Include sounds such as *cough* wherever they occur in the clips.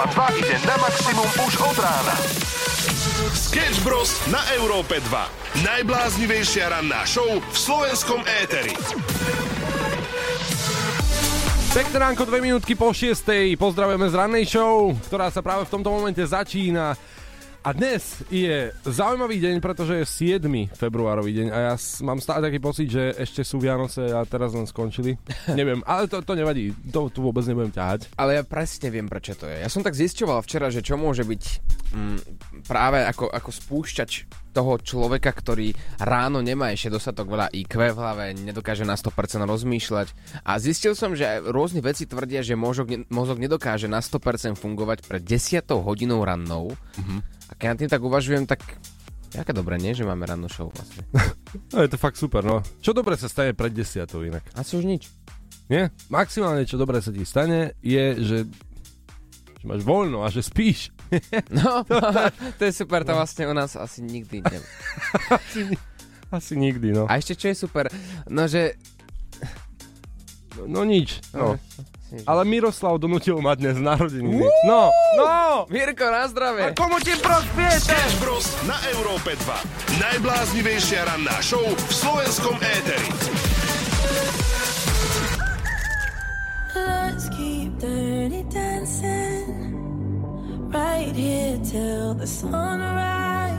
Európa 2 ide na maximum už od rána. Sketch Bros. na Európe 2. Najbláznivejšia ranná show v slovenskom éteri. Pekné ránko, dve minútky po šiestej. Pozdravujeme z rannej show, ktorá sa práve v tomto momente začína. A dnes je zaujímavý deň, pretože je 7. februárový deň a ja mám stále taký pocit, že ešte sú Vianoce a teraz len skončili. *laughs* Neviem, ale to, to nevadí, to tu vôbec nebudem ťahať. Ale ja presne viem, prečo to je. Ja som tak zisťoval včera, že čo môže byť mm, práve ako, ako spúšťač toho človeka, ktorý ráno nemá ešte dostatok veľa IQ v hlave, nedokáže na 100% rozmýšľať. A zistil som, že rôzne veci tvrdia, že mozog, mozog nedokáže na 100% fungovať pred 10 hodinou rannou. A keď nad tým tak uvažujem, tak Jaké dobré, nie? Že máme rannú show vlastne. *laughs* No je to fakt super, no. Čo dobre sa stane pred desiatou inak? Asi už nič. Nie? Maximálne, čo dobre sa ti stane, je, že, že máš voľno a že spíš. *laughs* No, *laughs* to je super, to vlastne u nás asi nikdy ne... *laughs* Asi, asi nikdy, no. A ešte čo je super, no že... No, no nič, no. že- Ale Miroslav donútil mať dnes narodeniny. No, no! Mirko, na zdravie! Komu ti prospiete? Sketch Bros. na Európe 2. Najbláznivejšia ranná show v slovenskom éteri. Right here till the sunrise.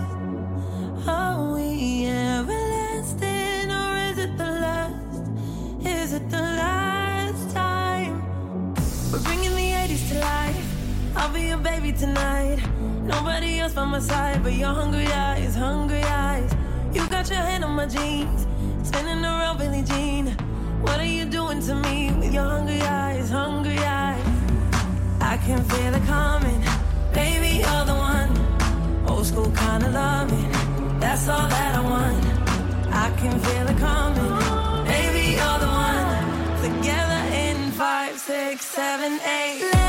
Are we everlasting or is it the last? Is it the last time? We're bringing the 80s to life. I'll be your baby tonight. Nobody else by my side but your hungry eyes, hungry eyes. You got your hand on my jeans, spinning around Billie Jean. What are you doing to me with your hungry eyes, hungry eyes? I can feel it coming, baby, you're the one. Old school kind of loving, that's all that I want. I can feel it coming, baby, you're the one. Together in five, six, seven, eight.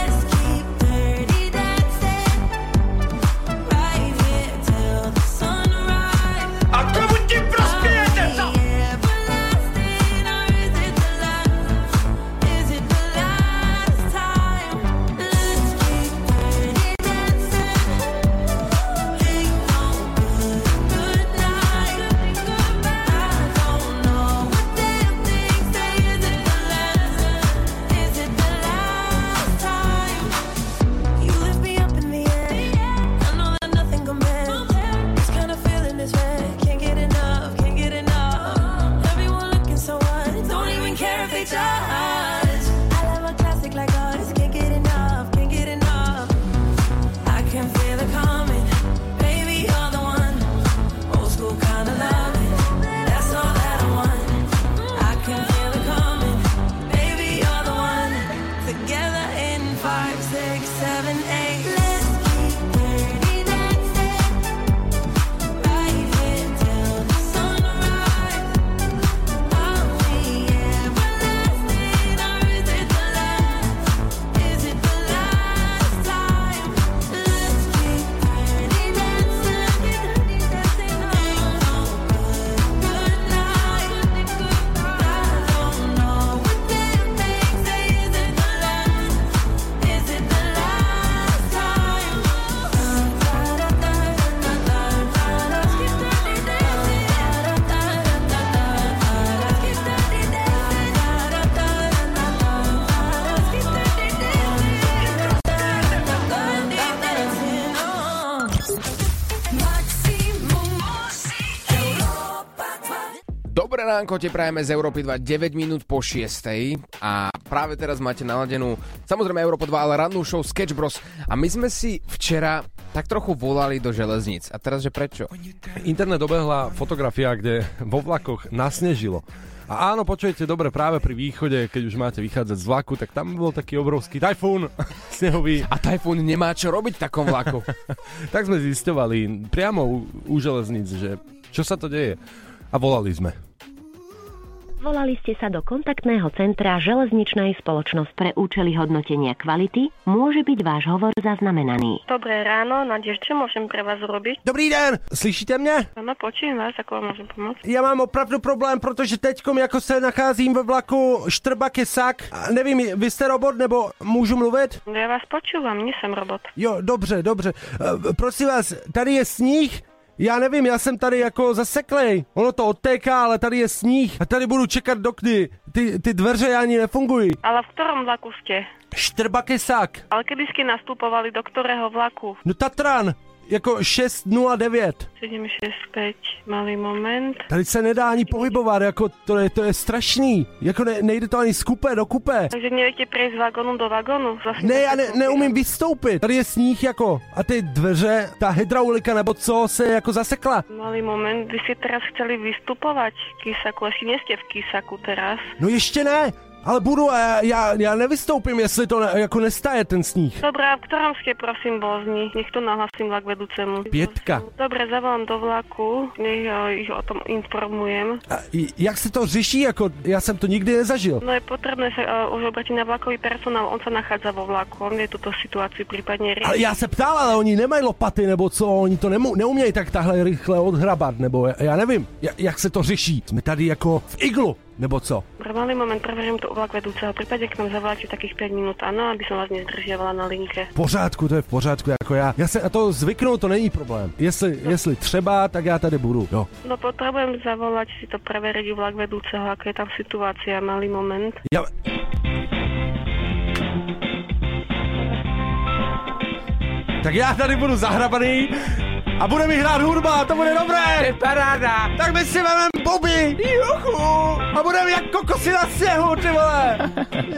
Ránko, te prajeme z Európy 2, 9 minút po 6. A práve teraz máte naladenú, samozrejme Európa 2, ale rannú show Sketch Bros. A my sme si včera tak trochu volali do železníc. A teraz, že prečo? Internet obehla fotografia, kde vo vlakoch nasnežilo. A áno, počujete dobre, práve pri východe, keď už máte vychádzať z vlaku, tak tam bol taký obrovský tajfún *laughs* snehový. A Tajfún nemá čo robiť v takom vlaku. *laughs* Tak sme zisťovali priamo u, u železníc, že čo sa to deje. A volali sme. Volali ste sa do kontaktného centra železničnej spoločnosti. Pre účely hodnotenia kvality môže byť váš hovor zaznamenaný. Dobré ráno, Nadež, čo môžem pre vás urobiť? Dobrý den, slyšíte mě? Áno, počujem vás, ako vám môžem pomôcť? Já mám opravdu problém, protože teďkom jako se nacházím ve vlaku Štrbak je sak. A nevím, vy jste robot nebo můžu mluvit? No ja vás počúvam, nie som robot. Jo, dobře, dobře. E, prosím vás, tady je sníh? Já nevím, já jsem tady jako zaseklej. Ono to odtéká, ale tady je sníh. A tady budu čekat do kdy. Ty, ty dveře ani nefungují. Ale v ktorom vlaku ste? Štrbak je sak. Ale kedy ste nastupovali do ktorého vlaku? No Tatran, jako 609. 765, malý moment. Tady se nedá ani pohybovat, jako to je, to je strašný. Jako ne, nejde to ani z kupé do kupé. Takže neviete prejsť z vagónu do vagónu? Zase Ne, já ne, neumím vystoupit. Tady je sníh jako a ty dveře, ta hydraulika nebo co se jako zasekla. Malý moment, vy ste teraz chceli vystupovať v Kisaku, asi nie ste v Kisaku teraz. No ještě ne, ale budu já, já, já nevystoupím, jestli to ne, jako nestaje ten sníh. Dobre, a v ktorom ste prosím vozni? Nech to nahlasím vlak vedúcemu. Pětka. Dobre, zavolám do vlaku, nech eh, ich o tom informujem. A i- jak se to řeší, jako já jsem to nikdy nezažil. No je potrebné sa uh, už obrátiť na vlakový personál, on sa nachádza vo vlaku, on vie túto situáciu prípadne riešiť. Ale já se ptal, ale oni nemají lopaty, nebo co, oni to nemu, neumějí tak tahle rychle odhrabat, nebo já, já nevím, ja- jak se to řeší. Jsme tady jako v iglu, nebo co? Malý moment, preverím to u vlak vedúceho. V prípade, k nám zavoláte takých 5 minút, áno, aby som vás nezdržiavala na linke. V pořádku, to je v pořádku, jako já. Já se a to zvyknu, to není problém. Jestli, jestli třeba, tak já tady budu, jo. No potrebujem zavolať si to preveriť u vlak vedúceho, aká je tam situácia, malý moment. Ja... Tak já tady budu zahrabaný a bude mi hrát hudba, to bude dobré. Je paráda. Tak my si vezmeme Bobby, juchu, a budeme jak kokosy na sněhu, ty vole.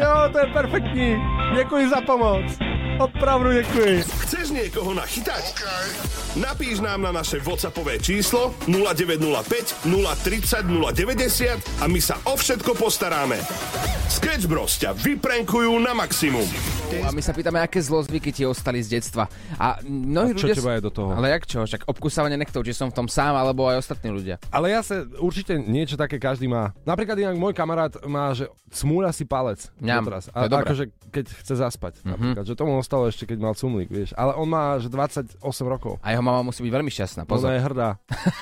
Jo, to je perfektní. Děkuji za pomoc. Opravdu děkuji. Chceš niekoho nachytať? Napíš nám na naše WhatsAppové číslo 0905 030 090 a my sa o všetko postaráme. Sketch Bros ťa vyprenkujú na maximum. A my sa pýtame, aké zlozvyky ti ostali z detstva. A mnohí A čo ľudia... teba je do toho? Ale jak čo? Však obkusávanie nechtov, či som v tom sám, alebo aj ostatní ľudia. Ale ja sa určite niečo také každý má. Napríklad inak môj kamarát má, že smúľa si palec. Ňam, doteraz. to je A, akože keď chce zaspať. Mm-hmm. Napríklad, že tomu ostalo ešte, keď mal cumlík, vieš. Ale on má, že 28 rokov. A jeho mama musí byť veľmi šťastná. Ona Pozor. je hrdá.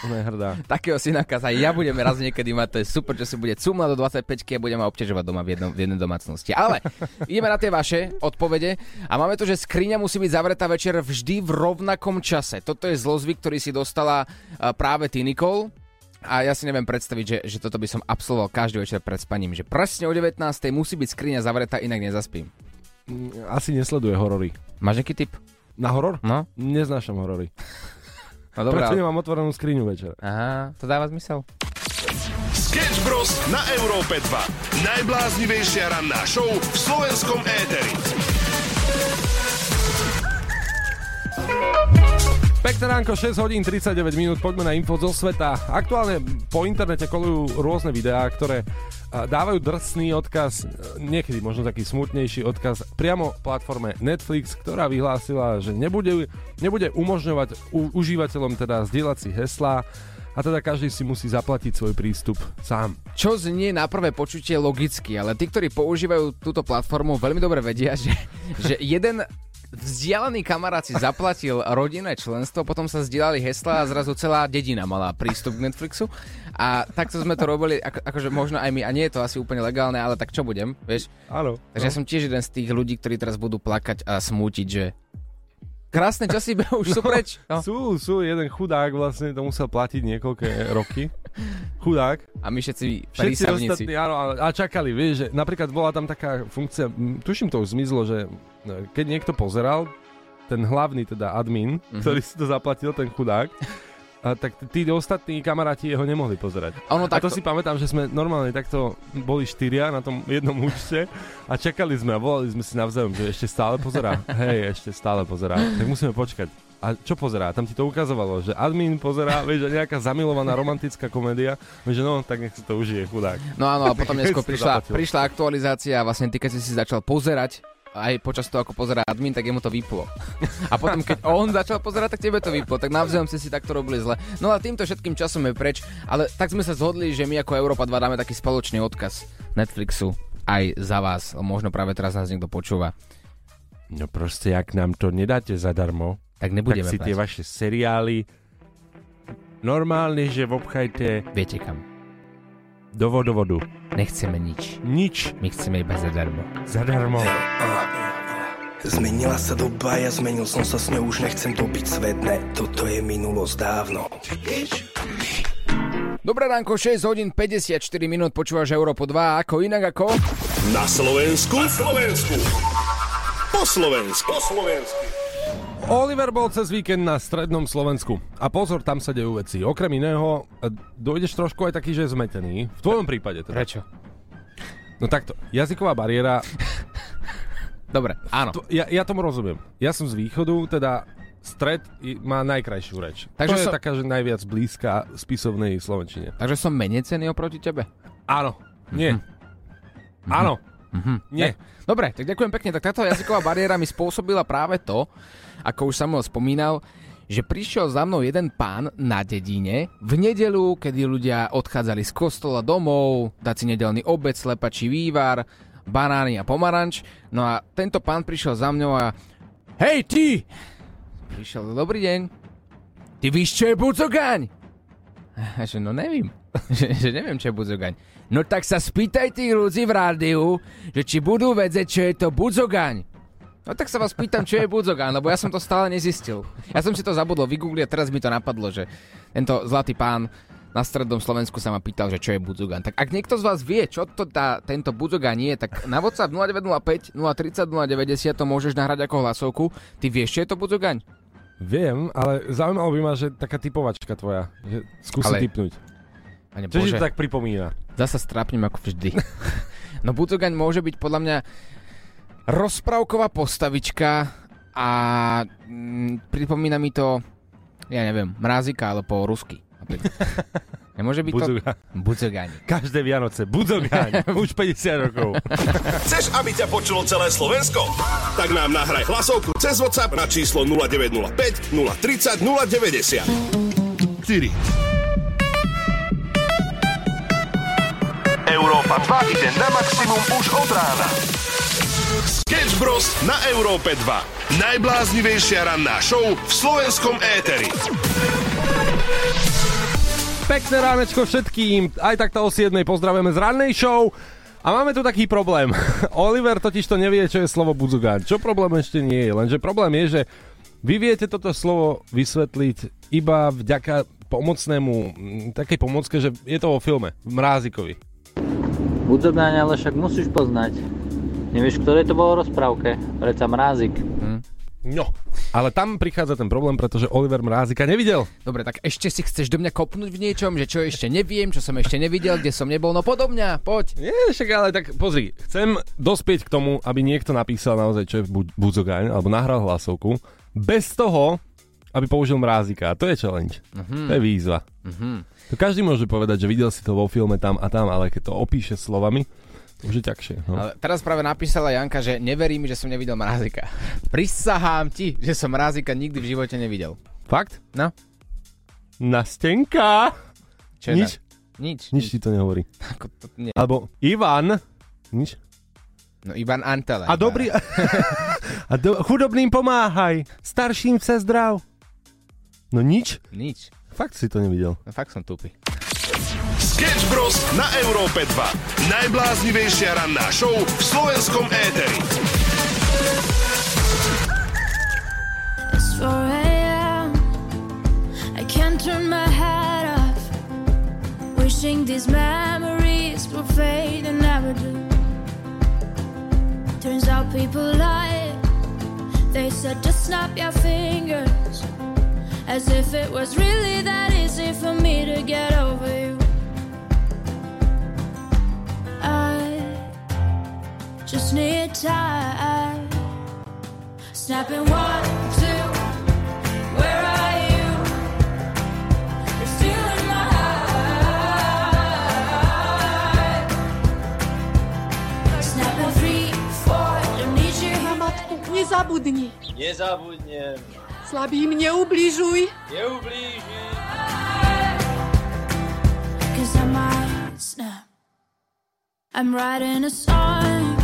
Ona je hrdá. *laughs* Takého synáka sa ja budem raz niekedy mať, to je super, že si bude cumla do 25 a bude ma obťažovať doma v, jednom, v jednej domácnosti. Ale ideme na tie vaše odpovede a máme tu, že skriňa musí byť zavretá večer vždy v rovnakom čase. Toto je zlozvyk, ktorý si dostala práve ty, Nicole. A ja si neviem predstaviť, že, že toto by som absolvoval každý večer pred spaním, že presne o 19. musí byť skriňa zavretá, inak nezaspím. Asi nesleduje horory. Máš nejaký tip? Na horor? No, Neznášam horory. no dobré. Preto nemám otvorenú skriňu večer. Aha, to dáva zmysel. Sketch Bros na Európe 2. Najbláznivejšia ranná show v slovenskom éteri. Pekné ránko, 6 hodín 39 minút, poďme na info zo sveta. Aktuálne po internete kolujú rôzne videá, ktoré a, dávajú drsný odkaz, e, niekedy možno taký smutnejší odkaz, priamo platforme Netflix, ktorá vyhlásila, že nebude, nebude umožňovať u, užívateľom teda zdieľať si heslá a teda každý si musí zaplatiť svoj prístup sám. Čo znie na prvé počutie logicky, ale tí, ktorí používajú túto platformu, veľmi dobre vedia, že, že jeden vzdialený kamarát si zaplatil rodinné členstvo, potom sa zdieľali hesla a zrazu celá dedina mala prístup k Netflixu. A takto sme to robili, ako, akože možno aj my, a nie je to asi úplne legálne, ale tak čo budem, vieš? Áno. Takže ja som tiež jeden z tých ľudí, ktorí teraz budú plakať a smútiť, že krásne časy už sú preč. No. Sú, sú, jeden chudák vlastne to musel platiť niekoľké roky. Chudák. A my všetci Všetci ostatní, áno, a- čakali, vieš, že napríklad bola tam taká funkcia, tuším to už zmizlo, že no, keď niekto pozeral, ten hlavný teda admin, Mhm. mm-hmm. ktorý si to zaplatil, ten chudák, a tak tí ostatní kamaráti jeho nemohli pozerať. A ono A to takto- si pamätám, že sme normálne takto boli štyria na tom jednom účte a čakali sme a volali sme si navzájom, že ešte stále pozerá. Hej, ešte stále pozerá. Tak musíme počkať. A čo pozerá? Tam ti to ukazovalo, že admin pozerá, vieš, že nejaká zamilovaná romantická komédia, vieš, že no, tak nech si to užije, chudák. No áno, a potom *laughs* neskôr prišla, prišla aktualizácia a vlastne ty, keď si si začal pozerať aj počas toho, ako pozerá admin, tak jemu to vyplo. A potom, keď on začal pozerať, tak tebe to vyplo. Tak navzájom ste si takto robili zle. No a týmto všetkým časom je preč, ale tak sme sa zhodli, že my ako Európa 2 dáme taký spoločný odkaz Netflixu aj za vás. Možno práve teraz nás niekto počúva. No proste, ak nám to nedáte zadarmo, Tak tak nebudeme si tie platiť. vaše seriály normálne, že obchajte Viete kam. Do vodovodu. Nechceme nič. Nič My chceme iba zadarmo. zadarmo. Zmenila sa doba, ja zmenil som sa s ňou, už nechcem dobiť svet, ne, toto je minulosť dávno. Dobré ránko, 6 hodín 54 minút, počúvaš Európo 2, ako inak ako... Na Slovensku? Na Slovensku. Po Slovensku. Po Slovensku. Oliver bol cez víkend na strednom Slovensku. A pozor, tam sa dejú veci. Okrem iného, e, dojdeš trošku aj taký, že je zmetený. V tvojom prípade teda. Prečo? No takto, jazyková bariéra, Dobre, áno. to, ja, ja tomu rozumiem. Ja som z východu, teda stred má najkrajšiu reč. Takže to je som- taká, že najviac blízka spisovnej slovenčine. Takže som menej cený oproti tebe? Áno. Nie. Áno. Nie. Dobre, tak ďakujem pekne. Tak táto jazyková bariéra mi spôsobila práve to, ako už Samuel spomínal, že prišiel za mnou jeden pán na dedine v nedelu, kedy ľudia odchádzali z kostola domov, dať si nedelný obed, slepačí vývar, banány a pomaranč. No a tento pán prišiel za mňou a Hej ty! Prišiel, dobrý deň. Ty víš, čo je bucogaň? A *laughs* že no nevím. *laughs* že, že neviem, čo je budzogaň. No tak sa spýtaj tých ľudí v rádiu, že či budú vedieť, čo je to budzogaň. No tak sa vás pýtam, čo je budzogaň, lebo ja som to stále nezistil. Ja som si to zabudol vygoogliť a teraz mi to napadlo, že tento zlatý pán na strednom Slovensku sa ma pýtal, že čo je budzogaň. Tak ak niekto z vás vie, čo to tá, tento budzogaň je, tak na WhatsApp 0905 030 090 to môžeš nahrať ako hlasovku. Ty vieš, čo je to budzogaň? Viem, ale zaujímalo by ma, že taká typovačka tvoja. Že skúsi Ale- typnúť. Pane Čo ti Bože. to tak pripomína? Zasa strápnem ako vždy. no Budzogaň môže byť podľa mňa rozprávková postavička a mm, pripomína mi to, ja neviem, mrázika, ale po rusky. *laughs* Nemôže byť Budzogaň. to... Budzogaň. Každé Vianoce. Budzogaň. *laughs* Už 50 rokov. *laughs* Chceš, aby ťa počulo celé Slovensko? Tak nám nahraj hlasovku cez WhatsApp na číslo 0905 030 090. 4. Európa 2 ide na maximum už od rána. Sketch Bros. na Európe 2. Najbláznivejšia ranná show v slovenskom éteri. Pekné ránečko všetkým. Aj takto o 7. pozdravujeme z rannej show. A máme tu taký problém. *laughs* Oliver totiž to nevie, čo je slovo budzugaň. Čo problém ešte nie je, lenže problém je, že vy viete toto slovo vysvetliť iba vďaka pomocnému, takej pomocke, že je to vo filme, Mrázikovi. Budzogáň ale však musíš poznať. Nevieš, ktoré to bolo rozprávke? Preca Mrázik. No, ale tam prichádza ten problém, pretože Oliver Mrázika nevidel. Dobre, tak ešte si chceš do mňa kopnúť v niečom, že čo ešte neviem, čo som ešte nevidel, kde som nebol, no podo mňa, poď. Nie, však ale tak pozri, chcem dospieť k tomu, aby niekto napísal naozaj, čo je bu- budzogaň, alebo nahral hlasovku, bez toho, aby použil mrázika. A to je challenge. Mhm. To je výzva. To každý môže povedať, že videl si to vo filme tam a tam, ale keď to opíše slovami, to už je ťažšie. No. Ale teraz práve napísala Janka, že neverí mi, že som nevidel mrázika. *laughs* Prisahám ti, že som mrázika nikdy v živote nevidel. Fakt? No. Nastenka! Čo Nič? Nič. Nič ti to nehovorí. *laughs* Ako to, nie. Alebo Ivan. Nič. No Ivan Antele. A dobrý... *laughs* a do... chudobným pomáhaj. Starším sa zdrav. No nič? Nič. Fakt si to nevidel. No fakt som tupý. Sketch Bros. na Európe 2. Najbláznivejšia ranná show v slovenskom éteri. It's 4 a.m. I can't turn my head off. Wishing these memories will fade and never do. Turns out people lie. They said just snap your fingers. As if it was really that easy for me to get over you. I just need time. Snapping one, two. Where are you? You're Slabým neubližuj. ubliżuj. I'm writing a song.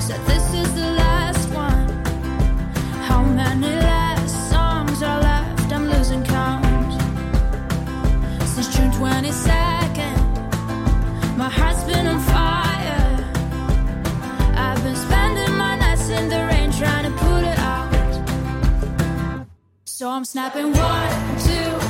So this is the last one. How many lives? So I'm snapping one, two.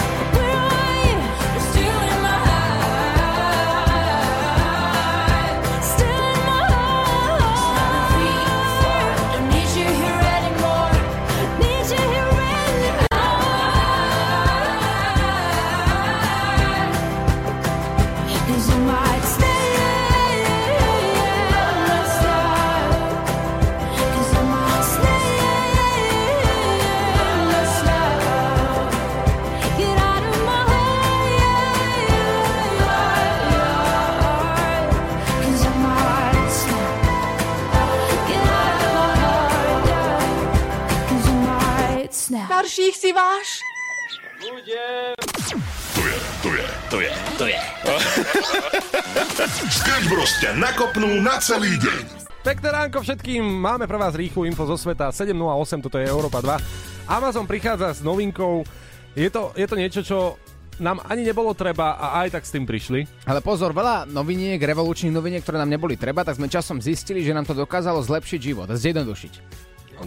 Ťa nakopnú na celý deň. Pekné ránko všetkým, máme pre vás rýchlu info zo sveta 7.08, toto je Európa 2. Amazon prichádza s novinkou, je to, je to niečo, čo nám ani nebolo treba a aj tak s tým prišli. Ale pozor, veľa noviniek, revolučných noviniek, ktoré nám neboli treba, tak sme časom zistili, že nám to dokázalo zlepšiť život a zjednodušiť.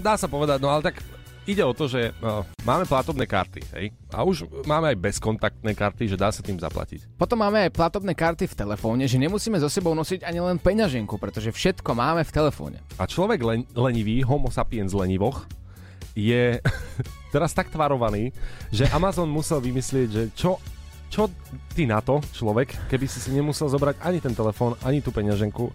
Dá sa povedať, no ale tak ide o to, že uh, máme platobné karty, hej? A už máme aj bezkontaktné karty, že dá sa tým zaplatiť. Potom máme aj platobné karty v telefóne, že nemusíme so sebou nosiť ani len peňaženku, pretože všetko máme v telefóne. A človek len, lenivý, homo sapiens lenivoch, je *laughs* teraz tak tvarovaný, že Amazon musel vymyslieť, že čo, čo ty na to, človek, keby si si nemusel zobrať ani ten telefón, ani tú peňaženku,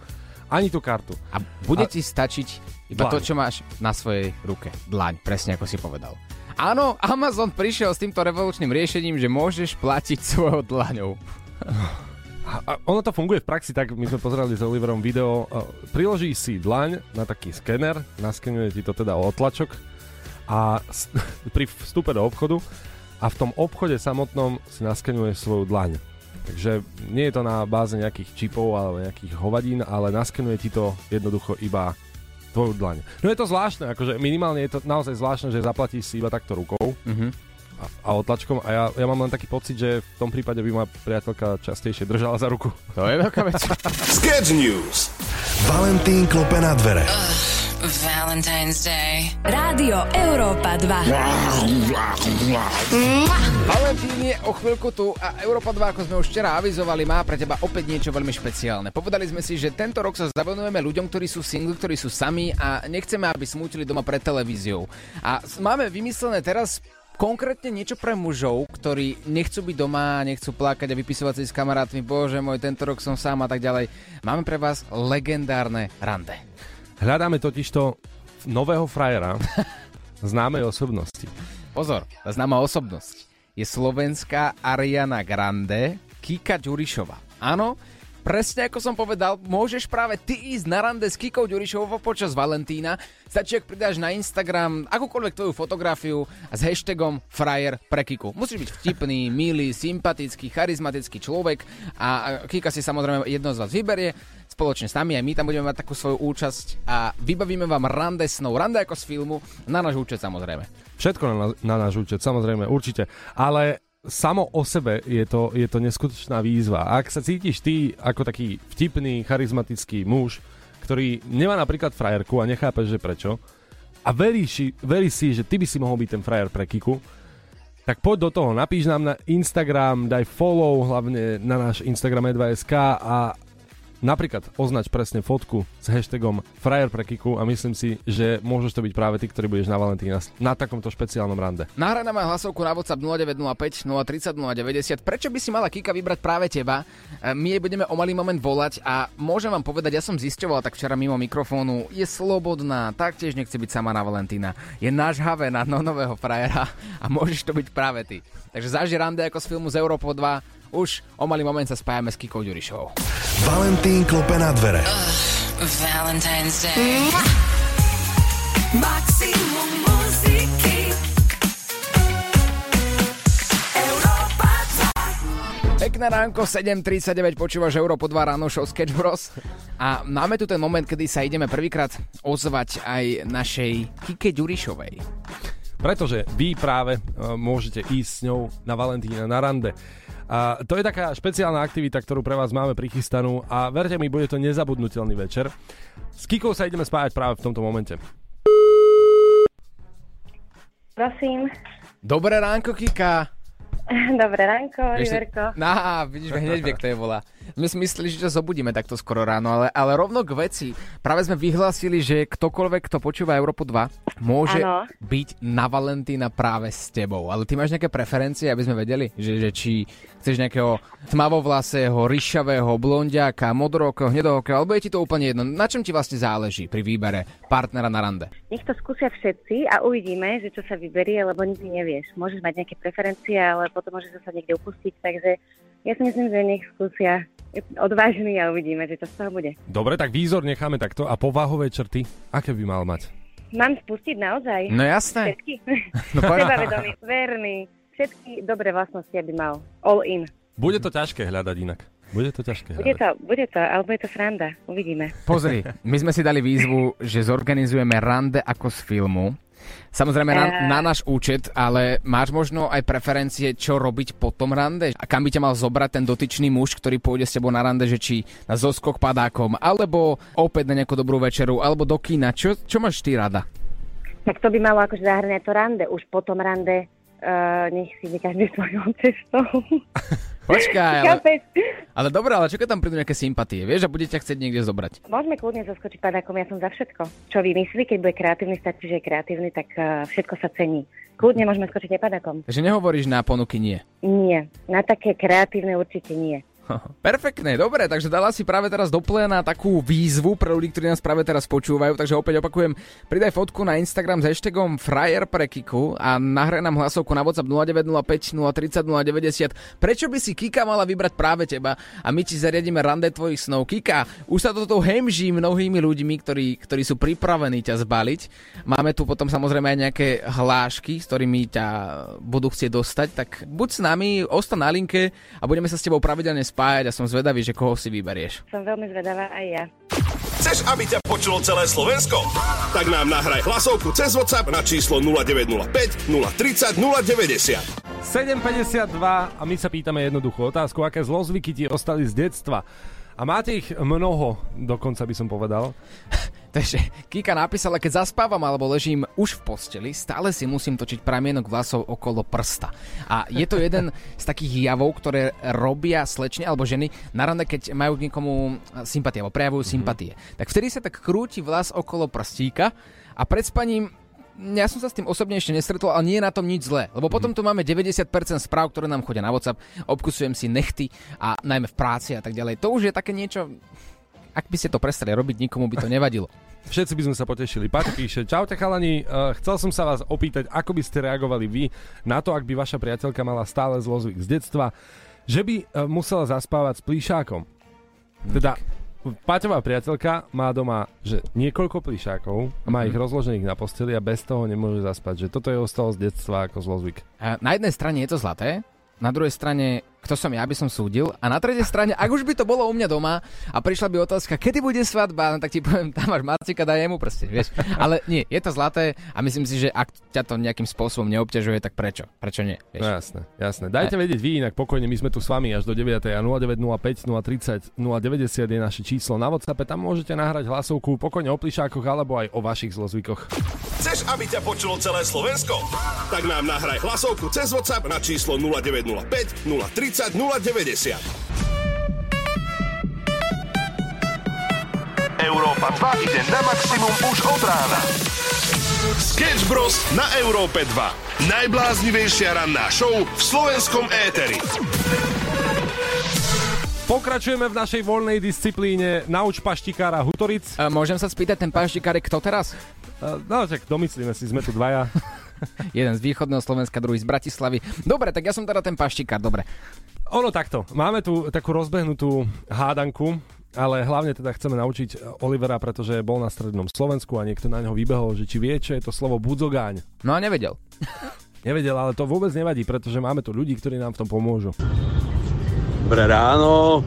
ani tú kartu. A bude A- ti stačiť iba Dlaň. to, čo máš na svojej ruke. Dlaň, presne ako si povedal. Áno, Amazon prišiel s týmto revolučným riešením, že môžeš platiť svojou dlaňou. A, ono to funguje v praxi, tak my sme pozerali s Oliverom video. Priloží si dlaň na taký skener, naskenuje ti to teda otlačok a *laughs* pri vstupe do obchodu a v tom obchode samotnom si naskenuje svoju dlaň. Takže nie je to na báze nejakých čipov alebo nejakých hovadín, ale naskenuje ti to jednoducho iba tvoju dlaň. No je to zvláštne, akože minimálne je to naozaj zvláštne, že zaplatíš si iba takto rukou Mhm. a, a otlačkom a ja, ja mám len taký pocit, že v tom prípade by ma priateľka častejšie držala za ruku. To je veľká vec. Sketch News. Valentín klope na dvere. Valentine's Day. Rádio Európa 2. Valentín je o chvíľku tu a Európa 2, ako sme už včera avizovali, má pre teba opäť niečo veľmi špeciálne. Povedali sme si, že tento rok sa zavenujeme ľuďom, ktorí sú single, ktorí sú sami a nechceme, aby smútili doma pred televíziou. A máme vymyslené teraz konkrétne niečo pre mužov, ktorí nechcú byť doma, nechcú plakať a vypisovať si s kamarátmi, bože môj, tento rok som sám a tak ďalej. Máme pre vás legendárne rande. Hľadáme totižto nového frajera *laughs* známej osobnosti. Pozor, tá známa osobnosť je slovenská Ariana Grande, Kika Ďurišova. Áno, presne ako som povedal, môžeš práve ty ísť na rande s Kikou Ďurišovou počas Valentína. Stačí, ak pridáš na Instagram akúkoľvek tvoju fotografiu a s hashtagom frajer pre Kiku. Musíš byť vtipný, milý, sympatický, charizmatický človek a Kika si samozrejme jedno z vás vyberie spoločne s nami, aj my tam budeme mať takú svoju účasť a vybavíme vám rande snou, rande ako z filmu, na náš účet samozrejme. Všetko na, na náš účet, samozrejme, určite. Ale samo o sebe je to, je to neskutočná výzva. Ak sa cítiš ty ako taký vtipný, charizmatický muž, ktorý nemá napríklad frajerku a nechápeš, že prečo, a veríš, veríš si, že ty by si mohol byť ten frajer pre Kiku, tak poď do toho, napíš nám na Instagram, daj follow, hlavne na náš Instagram E2SK a napríklad označ presne fotku s hashtagom frajer pre Kiku a myslím si, že môžeš to byť práve ty, ktorý budeš na Valentína na takomto špeciálnom rande. Nahraj nám aj hlasovku na WhatsApp 0905 030 090. Prečo by si mala Kika vybrať práve teba? E, My jej budeme o malý moment volať a môžem vám povedať, ja som zisťoval tak včera mimo mikrofónu, je slobodná, taktiež nechce byť sama na Valentína. Je nažhavé na no nového frajera a môžeš to byť práve ty. Takže zaži rande ako z filmu z Európo 2. Už o malý moment sa spájame s Kikou Ďurišovou. Valentín klope na dvere. Valentine's Day. Maximum muziky Európa Pekné ránko, 7.39, počúvaš Európo 2 ráno show Sketch Bros. A máme tu ten moment, kedy sa ideme prvýkrát ozvať aj našej Kike Ďurišovej. Pretože vy práve uh, môžete ísť s ňou na Valentína, na rande. A to je taká špeciálna aktivita, ktorú pre vás máme prichystanú a verte mi, bude to nezabudnutelný večer. S Kikou sa ideme spájať práve v tomto momente. Prosím. Dobré ránko, Kika. *laughs* Dobré ránko, Vieš si- Oliverko. Á, vidíš, *laughs* hneď vie, kto je volá. My si mysleli, že ťa zobudíme takto skoro ráno, ale, ale rovno k veci. Práve sme vyhlásili, že ktokoľvek, kto počúva Európu 2, môže Áno. byť na Valentína práve s tebou. Ale ty máš nejaké preferencie, aby sme vedeli, že, že či chceš nejakého tmavovlasého, ryšavého, blondiaka, modrookého, hnedookého, alebo je ti to úplne jedno. Na čom ti vlastne záleží pri výbere partnera na rande? Nech to skúsia všetci a uvidíme, že čo sa vyberie, lebo nikdy nevieš. Môžeš mať nejaké preferencie, ale potom môžeš sa niekde upustiť, takže ja si myslím, že nech skúsia odvážni a uvidíme, že čo z toho bude. Dobre, tak výzor necháme takto a povahové črty, aké by mal mať? Mám spustiť naozaj? No jasné. Všetky? *laughs* No. Sebavedomý, verný, všetky dobré vlastnosti, aby mal. All in. Bude to ťažké hľadať inak. Bude to ťažké Bude to, bude to, alebo je to sranda. Uvidíme. Pozri, my sme si dali výzvu, že zorganizujeme rande ako z filmu. Samozrejme na, Eh. na náš účet, ale máš možno aj preferencie, čo robiť po tom rande? A kam by ťa mal zobrať ten dotyčný muž, ktorý pôjde s tebou na rande, že či na zoskok padákom, alebo opäť na nejakú dobrú večeru, alebo do kína. Čo, čo máš ty rada? Tak to by malo akože zahrňať to rande. Už potom rande uh, nech si ide každý svojou cestou. *laughs* Počkaj, ale, ale dobre, ale čo keď tam prídu nejaké sympatie, vieš, a bude ťa chcieť niekde zobrať? Môžeme kľudne zaskočiť padákom, ja som za všetko. Čo vymyslí, keď bude kreatívny, stačí, že je kreatívny, tak uh, všetko sa cení. Kľudne môžeme skočiť aj padákom. Takže nehovoríš na ponuky nie. Nie, na také kreatívne určite nie. *laughs* Perfektné, dobre, takže dala si práve teraz do takú výzvu pre ľudí, ktorí nás práve teraz počúvajú, takže opäť opakujem, pridaj fotku na Instagram s hashtagom Frajer pre Kiku a nahraj nám hlasovku na WhatsApp 0905 030 090. Prečo by si Kika mala vybrať práve teba a my ti zariadíme rande tvojich snov. Kika, už sa toto hemží mnohými ľuďmi, ktorí, ktorí sú pripravení ťa zbaliť. Máme tu potom samozrejme aj nejaké hlášky, s ktorými ťa budú chcieť dostať, tak buď s nami, ostan na linke a budeme sa s tebou pravidelne spájať a som zvedavý, že koho si vyberieš. Som veľmi zvedavá aj ja. Chceš, aby ťa počulo celé Slovensko? Tak nám nahraj hlasovku cez WhatsApp na číslo 0905 030 090. 7.52 a my sa pýtame jednoduchú otázku, aké zlozvyky ti ostali z detstva. A máte ich mnoho, dokonca by som povedal. *laughs* Takže Kika napísala, keď zaspávam alebo ležím už v posteli, stále si musím točiť pramienok vlasov okolo prsta. A je to jeden z takých javov, ktoré robia slečne alebo ženy na rande, keď majú k niekomu sympatie alebo prejavujú mm-hmm. sympatie. Tak vtedy sa tak krúti vlas okolo prstíka a pred spaním ja som sa s tým osobne ešte nestretol, ale nie je na tom nič zlé. Lebo potom tu máme 90% správ, ktoré nám chodia na WhatsApp, obkusujem si nechty a najmä v práci a tak ďalej. To už je také niečo, ak by ste to prestali robiť, nikomu by to *laughs* nevadilo. Všetci by sme sa potešili. Paťo píše, čaute chalani, uh, chcel som sa vás opýtať, ako by ste reagovali vy na to, ak by vaša priateľka mala stále zlozvyk z detstva, že by uh, musela zaspávať s plíšákom. Teda, Paťová priateľka má doma že niekoľko plíšákov, má ich rozložených na posteli a bez toho nemôže zaspať. Že toto je ostalo z detstva ako zlozvyk. Na jednej strane je to zlaté, na druhej strane, kto som ja, by som súdil. A na tretej strane, ak už by to bolo u mňa doma a prišla by otázka, kedy bude svadba, no tak ti poviem, *laughs* tam máš Macika, daj jemu proste, vieš. Ale nie, je to zlaté a myslím si, že ak ťa to nejakým spôsobom neobťažuje, tak prečo? Prečo nie? Vieš? No jasné, jasné. Dajte vedieť vy inak pokojne, my sme tu s vami až do 9. a 0905 030 090 je naše číslo na WhatsAppe, tam môžete nahrať hlasovku pokojne o plišákoch alebo aj o vašich zlozvykoch. Chceš, aby ťa počulo celé Slovensko? Tak nám nahraj hlasovku cez WhatsApp na číslo 0905 030 090. Európa 2 ide na maximum už od rána. Sketch Bros. na Európe 2. Najbláznivejšia ranná show v slovenskom éteri. Pokračujeme v našej voľnej disciplíne Nauč paštikára Hutoric. A môžem sa spýtať, ten paštikár je kto teraz? No, tak domyslíme si, sme tu dvaja. *laughs* *laughs* Jeden z východného Slovenska, druhý z Bratislavy. Dobre, tak ja som teda ten paštikár, dobre. Ono takto, máme tu takú rozbehnutú hádanku, ale hlavne teda chceme naučiť Olivera, pretože bol na strednom Slovensku a niekto na neho vybehol, že či vie, čo je to slovo budzogáň. No a nevedel. *laughs* Nevedel, ale to vôbec nevadí, pretože máme tu ľudí, ktorí nám v tom pomôžu. Dobré ráno,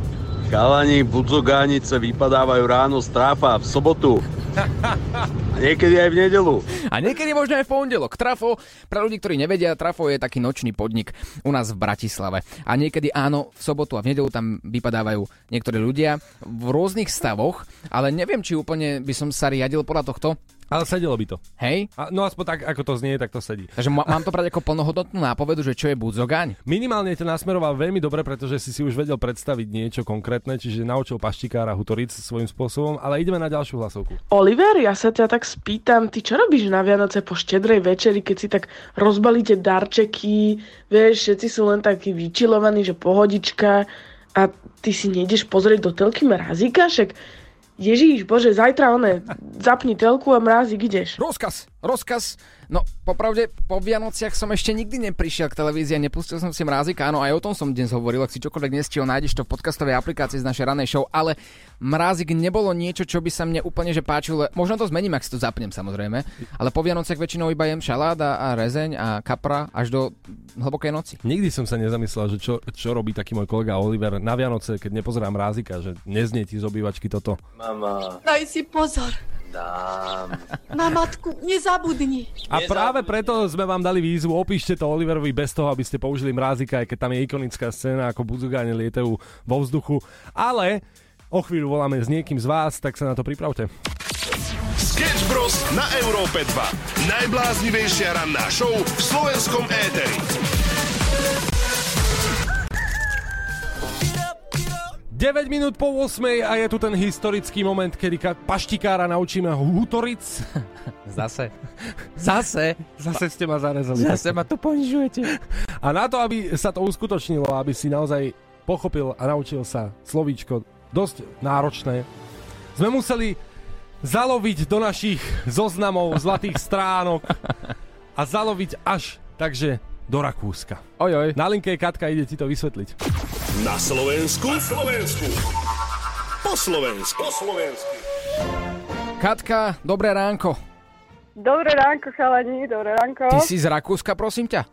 chalani, budzogánice vypadávajú ráno z tráfa v sobotu. A niekedy aj v nedelu. A niekedy možno aj v pondelok. Trafo, pre ľudí, ktorí nevedia, Trafo je taký nočný podnik u nás v Bratislave. A niekedy áno, v sobotu a v nedelu tam vypadávajú niektorí ľudia v rôznych stavoch, ale neviem, či úplne by som sa riadil podľa tohto. Ale sedelo by to. Hej? A, no aspoň tak, ako to znie, tak to sedí. Takže má- mám to brať ako plnohodnotnú nápovedu, že čo je budzogáň? Minimálne ťa nasmeroval veľmi dobre, pretože si si už vedel predstaviť niečo konkrétne, čiže naučil paštikára Hutoric svojím spôsobom, ale ideme na ďalšiu hlasovku. Oliver, ja sa ťa tak spýtam, ty čo robíš na Vianoce po štedrej večeri, keď si tak rozbalíte darčeky, vieš, všetci sú len takí vyčilovaní, že pohodička a ty si nejdeš pozrieť do telky mrazíka, však Ježíš, bože, zajtra one, zapni telku a mrázik ideš. Rozkaz, rozkaz. No, popravde, po Vianociach som ešte nikdy neprišiel k televízii a nepustil som si mrázika. Áno, aj o tom som dnes hovoril. Ak si čokoľvek nestihol, nájdeš to v podcastovej aplikácii z našej ranej show. Ale mrázik nebolo niečo, čo by sa mne úplne že páčilo. Možno to zmením, ak si to zapnem samozrejme. Ale po Vianociach väčšinou iba jem šalát a, a rezeň a kapra až do hlbokej noci. Nikdy som sa nezamyslel, že čo, čo robí taký môj kolega Oliver na Vianoce, keď nepozerám rázika, že neznie ti z obývačky toto. Mama, Daj si pozor. Dám. Na matku, nezabudni. A práve preto sme vám dali výzvu, opíšte to Oliverovi bez toho, aby ste použili mrázika, aj keď tam je ikonická scéna, ako budzugáne lietajú vo vzduchu. Ale o chvíľu voláme s niekým z vás, tak sa na to pripravte. Sketch Bros. na Európe 2. Najbláznivejšia ranná show v slovenskom éteri. 9 minút po 8 a je tu ten historický moment, kedy ka- paštikára naučíme hutoric. *laughs* Zase. Zase. Zase ste ma zarezali. Zase ma to ponižujete. A na to, aby sa to uskutočnilo, aby si naozaj pochopil a naučil sa slovíčko dosť náročné, sme museli zaloviť do našich zoznamov zlatých stránok a zaloviť až takže do Rakúska. Ojoj. Na linke je Katka, ide ti to vysvetliť. Na Slovensku. Na Slovensku. Po Slovensku. Po Slovensku. Katka, dobré ránko. Dobré ránko, chalani, dobré ránko. Ty si z Rakúska, prosím ťa.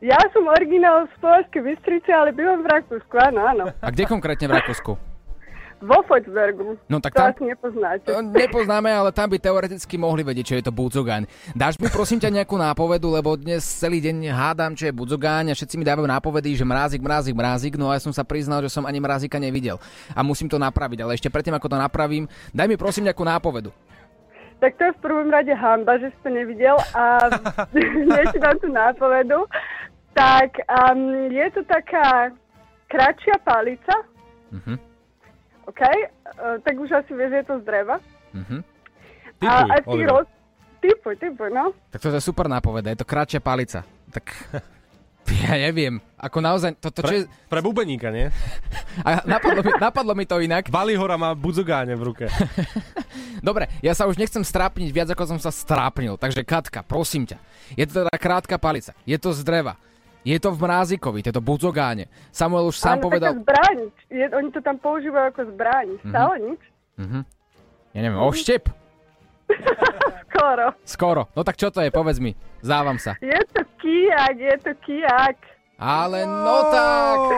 Ja som originál z Považskej Bystrice, ale bývam v Rakúsku, áno, áno. A kde konkrétne v Rakúsku? Vo Fočbergu. No tak To tam- asi nepoznáte. To Nepoznáme, ale tam by teoreticky mohli vedieť, čo je to budzogáň. Dáš mi prosím ťa nejakú nápovedu, lebo dnes celý deň hádam, čo je budzogáň a všetci mi dávajú nápovedy, že mrázik, mrázik, mrázik, no a ja som sa priznal, že som ani mrázika nevidel. A musím to napraviť, ale ešte predtým, ako to napravím, daj mi prosím nejakú nápovedu. Tak to je v prvom rade hamba, že si to nevidel a *laughs* ti dám tú nápovedu. Tak um, je to taká kratšia palica, Mhm. OK? Uh, tak už asi vieš, že je to z dreva. Mhm. a, Tipuj, a ty roz... Typuj, typuj, no. Tak to je super nápoveda, je to kratšia palica. Tak *laughs* ja neviem, ako naozaj, toto čo je... Pre bubeníka, nie? *laughs* A napadlo mi, napadlo mi to inak. Valihora má budzogáne v ruke. *laughs* Dobre, ja sa už nechcem strápniť viac, ako som sa strápnil. Takže Katka, prosím ťa. Je to teda krátka palica. Je to z dreva. Je to v mrázikovi, je to budzogáne. Samuel už sám Ale povedal... zbraň. Je, oni to tam používajú ako zbraň. Mhm. Stále nič? Mhm. Ja neviem, oštep? *laughs* Skoro. Skoro. No tak čo to je, povedz mi. Závam sa. Je to kijak, je to kijak. Ale no tak. *laughs*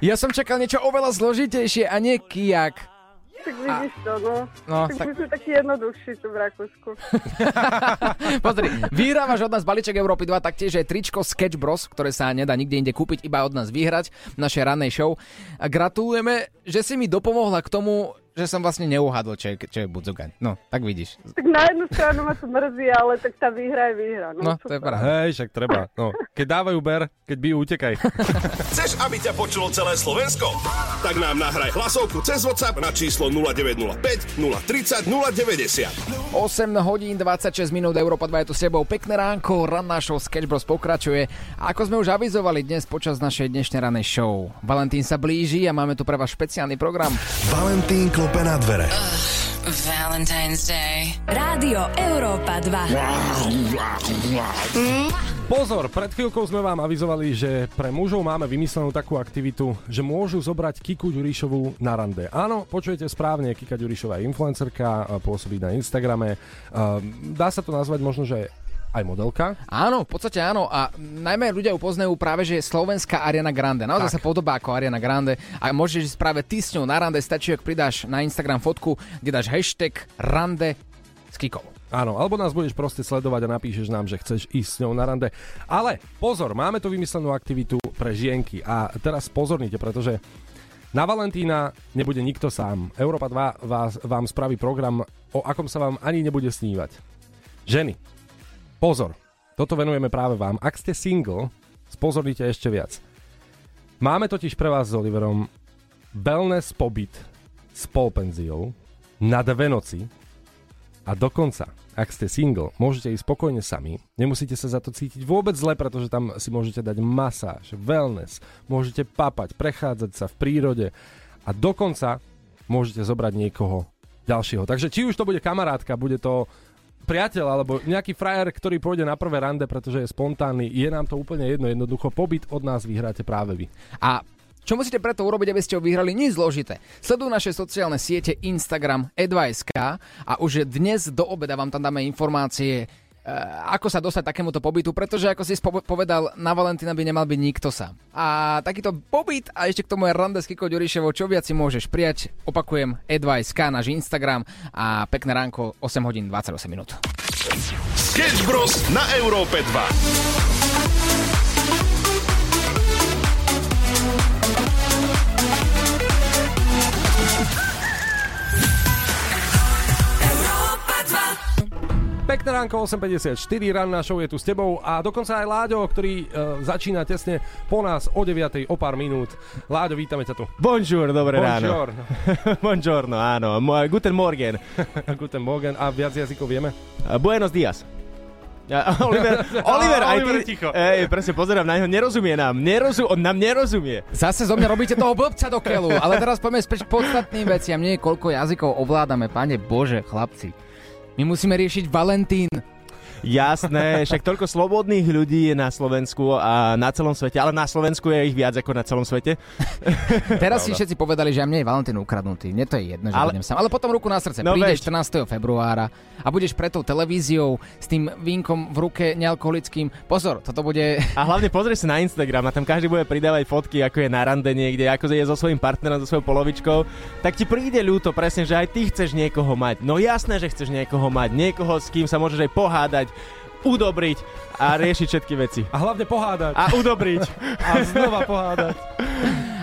Ja som čakal niečo oveľa zložitejšie a nie kijak. Tak vidíš to, no. No, tak, tak- my sme takí jednoduchší tu v Rakúsku. *laughs* Pozri, vyhrávaš od nás balíček Európy 2, taktiež aj tričko Sketch Bros, ktoré sa nedá nikde inde kúpiť, iba od nás vyhrať v našej rannej show. A gratulujeme, že si mi dopomohla k tomu, že som vlastne neuhadol, čo je, čo je Budzogaň. No, tak vidíš. Tak na jednu stranu ma to mrzí, ale tak tá výhra je výhra. No, to je pravda. Hej, však treba. No, keď dávajú ber, keď bijú, utekaj. *laughs* Chceš, aby ťa počulo celé Slovensko? Tak nám nahraj hlasovku cez WhatsApp na číslo 0905 030 090. 8 hodín 26 minút, Európa 2 je tu s tebou. Pekné ránko, ranná show Sketch Bros pokračuje. A ako sme už avizovali dnes počas našej dnešnej ranej show, Valentín sa blíži a máme tu pre vás špeciálny program. Valentín klope na dvere. Valentine's Day. Rádio Európa 2. Pozor, pred chvíľkou sme vám avizovali, že pre mužov máme vymyslenú takú aktivitu, že môžu zobrať Kiku Ďurišovú na rande. Áno, počujete správne, Kika Ďurišová je influencerka, pôsobí na Instagrame. Ehm, Dá sa to nazvať možno, že aj modelka. Áno, v podstate áno. A najmä ľudia upoznajú práve, že je slovenská Ariana Grande. Naozaj Tak. sa podobá ako Ariana Grande. A môžeš ísť práve ty s ňou na rande. Stačí, ak pridáš na Instagram fotku, kde dáš hashtag rande s Kikou. Áno, alebo nás budeš proste sledovať a napíšeš nám, že chceš ísť s ňou na rande. Ale pozor, máme tu vymyslenú aktivitu pre žienky. A teraz pozornite, pretože na Valentína nebude nikto sám. Európa 2 vás, vám spraví program, o akom sa vám ani nebude snívať. Ženy, pozor, toto venujeme práve vám. Ak ste single, spozornite ešte viac. Máme totiž pre vás s Oliverom wellness pobyt s polpenziou na dve noci a dokonca, ak ste single, môžete ísť spokojne sami, nemusíte sa za to cítiť vôbec zle, pretože tam si môžete dať masáž, wellness, môžete papať, prechádzať sa v prírode a dokonca môžete zobrať niekoho ďalšieho. Takže či už to bude kamarátka, bude to priateľ alebo nejaký frajer, ktorý pôjde na prvé rande, pretože je spontánny, je nám to úplne jedno, jednoducho pobyt od nás vyhráte práve vy. A čo musíte preto urobiť, aby ste ho vyhrali? Nič zložité. Sledujú naše sociálne siete Instagram e2.sk a už dnes do obeda vám tam dáme informácie, ako sa dostať takémuto pobytu, pretože ako si povedal, na Valentína by nemal byť nikto sám. A takýto pobyt a ešte k tomu je rande s Kikou Ďuriševou, čo viac si môžeš prijať. Opakujem, e2.sk, náš Instagram a pekné ránko, 8 hodín 28 minút. Sketch Bros. na Európe 2. Pekné ránko, 8.54, ranná show je tu s tebou a dokonca aj Láďo, ktorý uh, začína tesne po nás o 9. o pár minút. Láďo, vítame ťa tu. Bonjour, dobré Bonjour. *laughs* ráno. Buongiorno, áno. Guten Morgen. *laughs* Guten Morgen. A viac jazykov vieme? Buenos dias. *laughs* Oliver, Oliver, aj ty, Oliver, ticho. Ej, presne, pozerám na neho, nerozumie nám, nerozum, on nám nerozumie. Zase zo mňa robíte toho blbca do keľu, ale teraz poďme späť podstatným veciam. Nie koľko jazykov ovládame, pane Bože, chlapci. My musíme riešiť Valentín. Jasné, však toľko slobodných ľudí je na Slovensku a na celom svete, ale na Slovensku je ich viac ako na celom svete. *laughs* Teraz si všetci povedali, že mne je Valentín ukradnutý. Mne to je jedno, že Ale- budem sám. Ale potom ruku na srdce. No Prídeš veď. 14. februára a budeš pred tou televíziou s tým vínkom v ruke nealkoholickým. Pozor, toto bude... A hlavne pozri sa na Instagram a tam každý bude pridávať fotky, ako je na rande niekde, ako je so svojím partnerom, so svojou polovičkou. Tak ti príde ľúto presne, že aj ty chceš niekoho mať. No jasné, že chceš niekoho mať. Niekoho, s kým sa môžeš aj pohádať, udobriť a riešiť všetky veci. A hlavne pohádať. A udobriť. *laughs* A znova pohádať.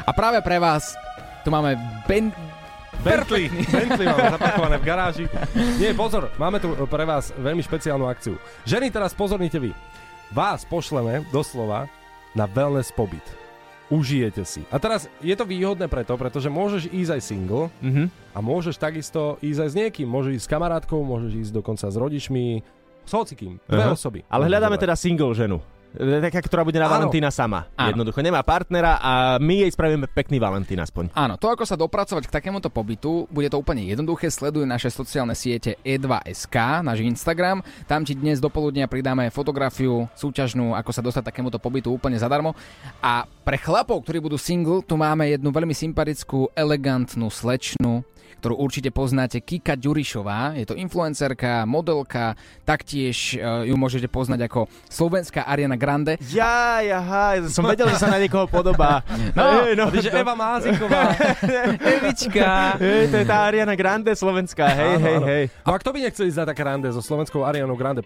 A práve pre vás tu máme Ben... Bentley, Bentley máme *laughs* zaparkované v garáži. Nie, pozor, máme tu pre vás veľmi špeciálnu akciu. Ženy, teraz pozornite vy. Vás pošleme doslova na wellness pobyt. Užijete si. A teraz je to výhodné preto, pretože môžeš ísť aj single Mhm. a môžeš takisto ísť aj s niekým. Môžeš ísť s kamarátkou, môžeš ísť dokonca s rodičmi, s hocikým. Dve Aha. osoby. Ale hľadáme teda single ženu. E, Taká, ktorá bude na Áno. Valentína sama. Áno. Jednoducho nemá partnera a my jej spravíme pekný Valentín aspoň. Áno, to ako sa dopracovať k takémuto pobytu, bude to úplne jednoduché. Sleduj naše sociálne siete e2.sk, náš Instagram. Tam ti dnes do poludnia pridáme fotografiu súťažnú, ako sa dostať k takémuto pobytu úplne zadarmo. A pre chlapov, ktorí budú single, tu máme jednu veľmi sympatickú, elegantnú slečnu, ktorú určite poznáte, Kika Ďurišová. Je to influencerka, modelka, taktiež e, ju môžete poznať ako slovenská Ariana Grande. Ja, aha, som *laughs* vedel, že sa na niekoho podobá. No, A ty, že Eva Máziková. *laughs* Evička. Hej, to je tá Ariana Grande slovenská, hej, Áno, hej, áno. hej. No a kto by nechcel ísť na také rande so slovenskou Arianou Grande?